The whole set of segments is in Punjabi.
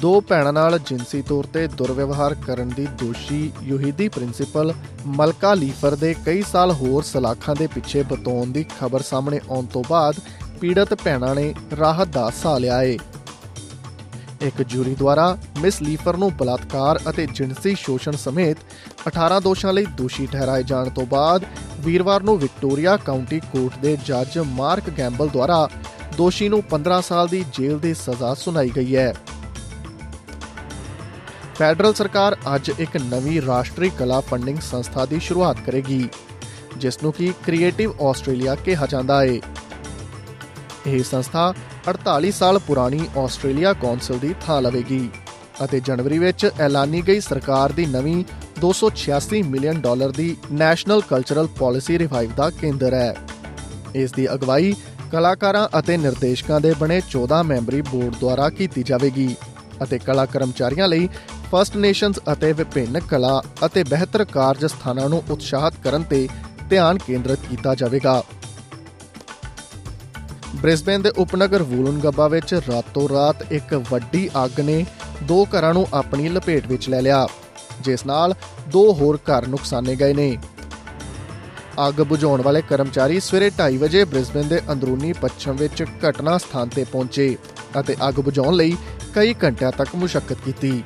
ਦੋ ਭੈਣਾਂ ਨਾਲ ਜਿੰਸੀ ਤੌਰ ਤੇ ਦੁਰਵਿਵਹਾਰ ਕਰਨ ਦੀ ਦੋਸ਼ੀ ਯੂਹੀਦੀ ਪ੍ਰਿੰਸੀਪਲ ਮਲਕਾ ਲੀਫਰ ਦੇ ਕਈ ਸਾਲ ਹੋਰ ਸਲਾਖਾਂ ਦੇ ਪਿੱਛੇ ਬਤੌਣ ਦੀ ਖਬਰ ਸਾਹਮਣੇ ਆਉਣ ਤੋਂ ਬਾਅਦ ਪੀੜਤ ਭੈਣਾਂ ਨੇ ਰਾਹਤ ਦਾ ਸਾਹ ਲਿਆ ਏ। ਇੱਕ ਜੂਰੀ ਦੁਆਰਾ ਮਿਸ ਲੀਫਰ ਨੂੰ ਬਲਾਤਕਾਰ ਅਤੇ ਜਿਨਸੀ ਸ਼ੋਸ਼ਣ ਸਮੇਤ 18 ਦੋਸ਼ਾਂ ਲਈ ਦੋਸ਼ੀ ਠਹਿਰਾਏ ਜਾਣ ਤੋਂ ਬਾਅਦ ਵੀਰਵਾਰ ਨੂੰ ਵਿਕਟੋਰੀਆ ਕਾਉਂਟੀ ਕੋਰਟ ਦੇ ਜੱਜ ਮਾਰਕ ਗੈਂਬਲ ਦੁਆਰਾ ਦੋਸ਼ੀ ਨੂੰ 15 ਸਾਲ ਦੀ ਜੇਲ੍ਹ ਦੀ ਸਜ਼ਾ ਸੁਣਾਈ ਗਈ ਹੈ। ਫੈਡਰਲ ਸਰਕਾਰ ਅੱਜ ਇੱਕ ਨਵੀਂ ਰਾਸ਼ਟਰੀ ਕਲਾ ਫੰਡਿੰਗ ਸੰਸਥਾ ਦੀ ਸ਼ੁਰੂਆਤ ਕਰੇਗੀ, ਜਿਸ ਨੂੰ ਕਿ ਕ੍ਰੀਏਟਿਵ ਆਸਟ੍ਰੇਲੀਆ ਕਿਹਾ ਜਾਂਦਾ ਹੈ ਇਹ ਸੰਸਥਾ 48 ਸਾਲ ਪੁਰਾਣੀ ਆਸਟ੍ਰੇਲੀਆ ਕੌਂਸਲ ਦੀ ਥਾਂ ਲਵੇਗੀ ਅਤੇ ਜਨਵਰੀ ਵਿੱਚ ਐਲਾਨੀ ਗਈ ਸਰਕਾਰ ਦੀ ਨਵੀਂ 286 ਮਿਲੀਅਨ ਡਾਲਰ ਦੀ ਨੈਸ਼ਨਲ ਕਲਚਰਲ ਪਾਲਿਸੀ ਰਿਵਾਈਵ ਦਾ ਕੇਂਦਰ ਹੈ। ਇਸ ਦੀ ਅਗਵਾਈ ਕਲਾਕਾਰਾਂ ਅਤੇ ਨਿਰਦੇਸ਼ਕਾਂ ਦੇ ਬਣੇ 14 ਮੈਂਬਰੀ ਬੋਰਡ ਦੁਆਰਾ ਕੀਤੀ ਜਾਵੇਗੀ ਅਤੇ ਕਲਾ ਕਰਮਚਾਰੀਆਂ ਲਈ ਫਰਸਟ ਨੇਸ਼ਨਸ ਅਤੇ ਵਿਭਿੰਨ ਕਲਾ ਅਤੇ ਬਿਹਤਰ ਕਾਰਜ ਸਥਾਨਾਂ ਨੂੰ ਉਤਸ਼ਾਹਿਤ ਕਰਨ ਤੇ ਧਿਆਨ ਕੇਂਦਰਿਤ ਕੀਤਾ ਜਾਵੇਗਾ। ਬ੍ਰਿਸਬੇਨ ਦੇ ਉਪਨਗਰ ਵੂਲਨਗੱਬਾ ਵਿੱਚ ਰਾਤੋਂ ਰਾਤ ਇੱਕ ਵੱਡੀ ਅੱਗ ਨੇ ਦੋ ਘਰਾਂ ਨੂੰ ਆਪਣੀ ਲਪੇਟ ਵਿੱਚ ਲੈ ਲਿਆ, ਜਿਸ ਨਾਲ ਦੋ ਹੋਰ ਘਰ ਨੁਕਸਾਨੇ ਗਏ ਨੇ। ਅੱਗ ਬੁਝਾਉਣ ਵਾਲੇ ਕਰਮਚਾਰੀ ਸਵੇਰੇ 2:30 ਵਜੇ ਬ੍ਰਿਸਬੇਨ ਦੇ ਅੰਦਰੂਨੀ ਪੱਛਮ ਵਿੱਚ ਘਟਨਾ ਸਥਾਨ ਤੇ ਪਹੁੰਚੇ ਅਤੇ ਅੱਗ ਬੁਝਾਉਣ ਲਈ ਕਈ ਘੰਟਿਆਂ ਤੱਕ ਮੁਸ਼ਕਲ ਕੀਤੀ।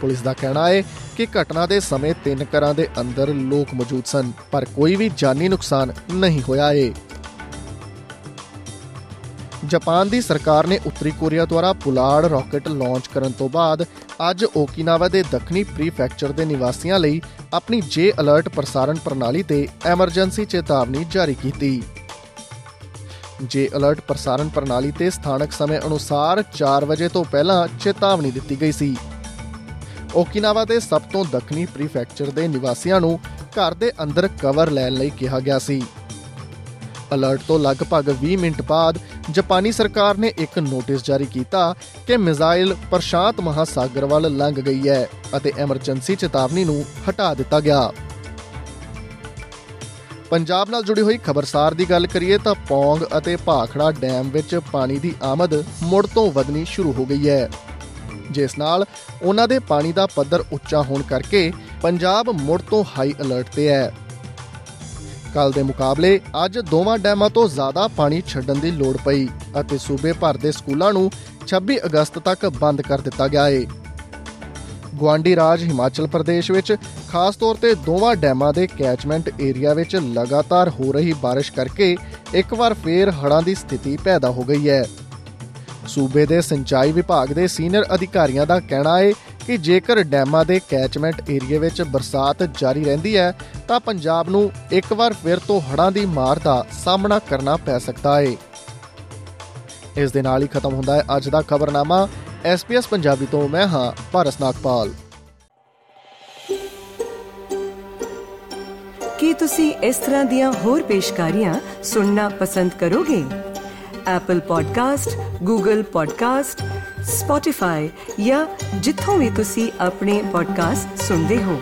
ਪੁਲਿਸ ਦਾ ਕਹਿਣਾ ਹੈ ਕਿ ਘਟਨਾ ਦੇ ਸਮੇਂ ਤਿੰਨ ਘਰਾਂ ਦੇ ਅੰਦਰ ਲੋਕ ਮੌਜੂਦ ਸਨ, ਪਰ ਕੋਈ ਵੀ ਜਾਨੀ ਨੁਕਸਾਨ ਨਹੀਂ ਹੋਇਆ ਏ ਜਾਪਾਨ ਦੀ ਸਰਕਾਰ ਨੇ ਉੱਤਰੀ ਕੋਰੀਆ ਦੁਆਰਾ ਪੁਲਾੜ ਰਾਕੇਟ ਲਾਂਚ ਕਰਨ ਤੋਂ ਬਾਅਦ ਅੱਜ ਓਕੀਨਾਵਾ ਦੇ ਦੱਖਣੀ ਪ੍ਰੀਫੈਕਚਰ ਦੇ ਨਿਵਾਸੀਆਂ ਲਈ ਆਪਣੀ ਜੇ ਅਲਰਟ ਪ੍ਰਸਾਰਣ ਪ੍ਰਣਾਲੀ ਤੇ ਐਮਰਜੈਂਸੀ ਚੇਤਾਵਨੀ ਜਾਰੀ ਕੀਤੀ। ਜੇ ਅਲਰਟ ਪ੍ਰਸਾਰਣ ਪ੍ਰਣਾਲੀ ਤੇ ਸਥਾਨਕ ਸਮੇਂ ਅਨੁਸਾਰ 4 ਵਜੇ ਤੋਂ ਪਹਿਲਾਂ ਚੇਤਾਵਨੀ ਦਿੱਤੀ ਗਈ ਸੀ। ਓਕੀਨਾਵਾ ਦੇ ਸਭ ਤੋਂ ਦੱਖਣੀ ਪ੍ਰੀਫੈਕਚਰ ਦੇ ਨਿਵਾਸੀਆਂ ਨੂੰ ਘਰ ਦੇ ਅੰਦਰ ਕਵਰ ਲੈਣ ਲਈ ਕਿਹਾ ਗਿਆ ਸੀ। ਅਲਰਟ ਤੋਂ ਲਗਭਗ 20 ਮਿੰਟ ਬਾਅਦ ਜਾਪਾਨੀ ਸਰਕਾਰ ਨੇ ਇੱਕ ਨੋਟਿਸ ਜਾਰੀ ਕੀਤਾ ਕਿ ਮਿਜ਼ਾਈਲ ਪ੍ਰਸ਼ਾਂਤ ਮਹਾਸਾਗਰ ਵੱਲ ਲੰਘ ਗਈ ਹੈ ਅਤੇ ਐਮਰਜੈਂਸੀ ਚੇਤਾਵਨੀ ਨੂੰ ਹਟਾ ਦਿੱਤਾ ਗਿਆ। ਪੰਜਾਬ ਨਾਲ ਜੁੜੀ ਹੋਈ ਖਬਰਸਾਰ ਦੀ ਗੱਲ ਕਰੀਏ ਤਾਂ ਪੌਂਗ ਅਤੇ ਭਾਖੜਾ ਡੈਮ ਵਿੱਚ ਪਾਣੀ ਦੀ ਆਮਦ ਮੁੜ ਤੋਂ ਵਧਣੀ ਸ਼ੁਰੂ ਹੋ ਗਈ ਹੈ। ਜਿਸ ਨਾਲ ਉਹਨਾਂ ਦੇ ਪਾਣੀ ਦਾ ਪੱਧਰ ਉੱਚਾ ਹੋਣ ਕਰਕੇ ਪੰਜਾਬ ਮੁੜ ਤੋਂ ਹਾਈ ਅਲਰਟ ਤੇ ਹੈ ਕੱਲ ਦੇ ਮੁਕਾਬਲੇ ਅੱਜ ਦੋਵਾਂ ਡੈਮਾਂ ਤੋਂ ਜ਼ਿਆਦਾ ਪਾਣੀ ਛੱਡਣ ਦੀ ਲੋੜ ਪਈ ਅਤੇ ਸੂਬੇ ਭਰ ਦੇ ਸਕੂਲਾਂ ਨੂੰ 26 ਅਗਸਤ ਤੱਕ ਬੰਦ ਕਰ ਦਿੱਤਾ ਗਿਆ ਹੈ ਗਵਾਂਡੀ ਰਾਜ ਹਿਮਾਚਲ ਪ੍ਰਦੇਸ਼ ਵਿੱਚ ਖਾਸ ਤੌਰ ਤੇ ਦੋਵਾਂ ਡੈਮਾਂ ਦੇ ਕੈਚਮੈਂਟ ਏਰੀਆ ਵਿੱਚ ਲਗਾਤਾਰ ਹੋ ਰਹੀ بارش ਕਰਕੇ ਇੱਕ ਵਾਰ ਫੇਰ ਹੜ੍ਹਾਂ ਦੀ ਸਥਿਤੀ ਪੈਦਾ ਹੋ ਗਈ ਹੈ ਸੂਬੇ ਦੇ ਸਿੰਚਾਈ ਵਿਭਾਗ ਦੇ ਸੀਨੀਅਰ ਅਧਿਕਾਰੀਆਂ ਦਾ ਕਹਿਣਾ ਹੈ ਕਿ ਜੇਕਰ ਡੈਮਾਂ ਦੇ ਕੈਚਮੈਂਟ ਏਰੀਆ ਵਿੱਚ ਬਰਸਾਤ ਜਾਰੀ ਰਹਿੰਦੀ ਹੈ, ਤਾਂ ਪੰਜਾਬ ਨੂੰ ਇੱਕ ਵਾਰ ਫਿਰ ਤੋਂ ਹੜ੍ਹਾਂ ਦੀ ਮਾਰ ਦਾ ਸਾਹਮਣਾ ਕਰਨਾ ਪੈ ਸਕਦਾ ਹੈ ਇਸ ਦੇ ਨਾਲ ਹੀ ਖਤਮ ਹੁੰਦਾ ਹੈ ਅੱਜ ਦਾ ਖਬਰਨਾਮਾ। SBS ਪੰਜਾਬੀ ਤੋਂ ਮੈਂ ਹਾਂ, ਭਾਰਤ ਨਾਗਪਾਲ। ਕੀ ਤੁਸੀਂ ਇਸ ਤਰ੍ਹਾਂ ਦੀਆਂ ਹੋਰ ਪੇਸ਼ਕਾਰੀਆਂ ਸੁਣਨਾ ਪਸੰਦ ਕਰੋਗੇ? Apple podcast Google podcast Spotify ਜਾਂ ਜਿੱਥੋਂ ਵੀ ਤੁਸੀਂ ਆਪਣੇ ਪੋਡਕਾਸਟ ਸੁਣਦੇ ਹੋ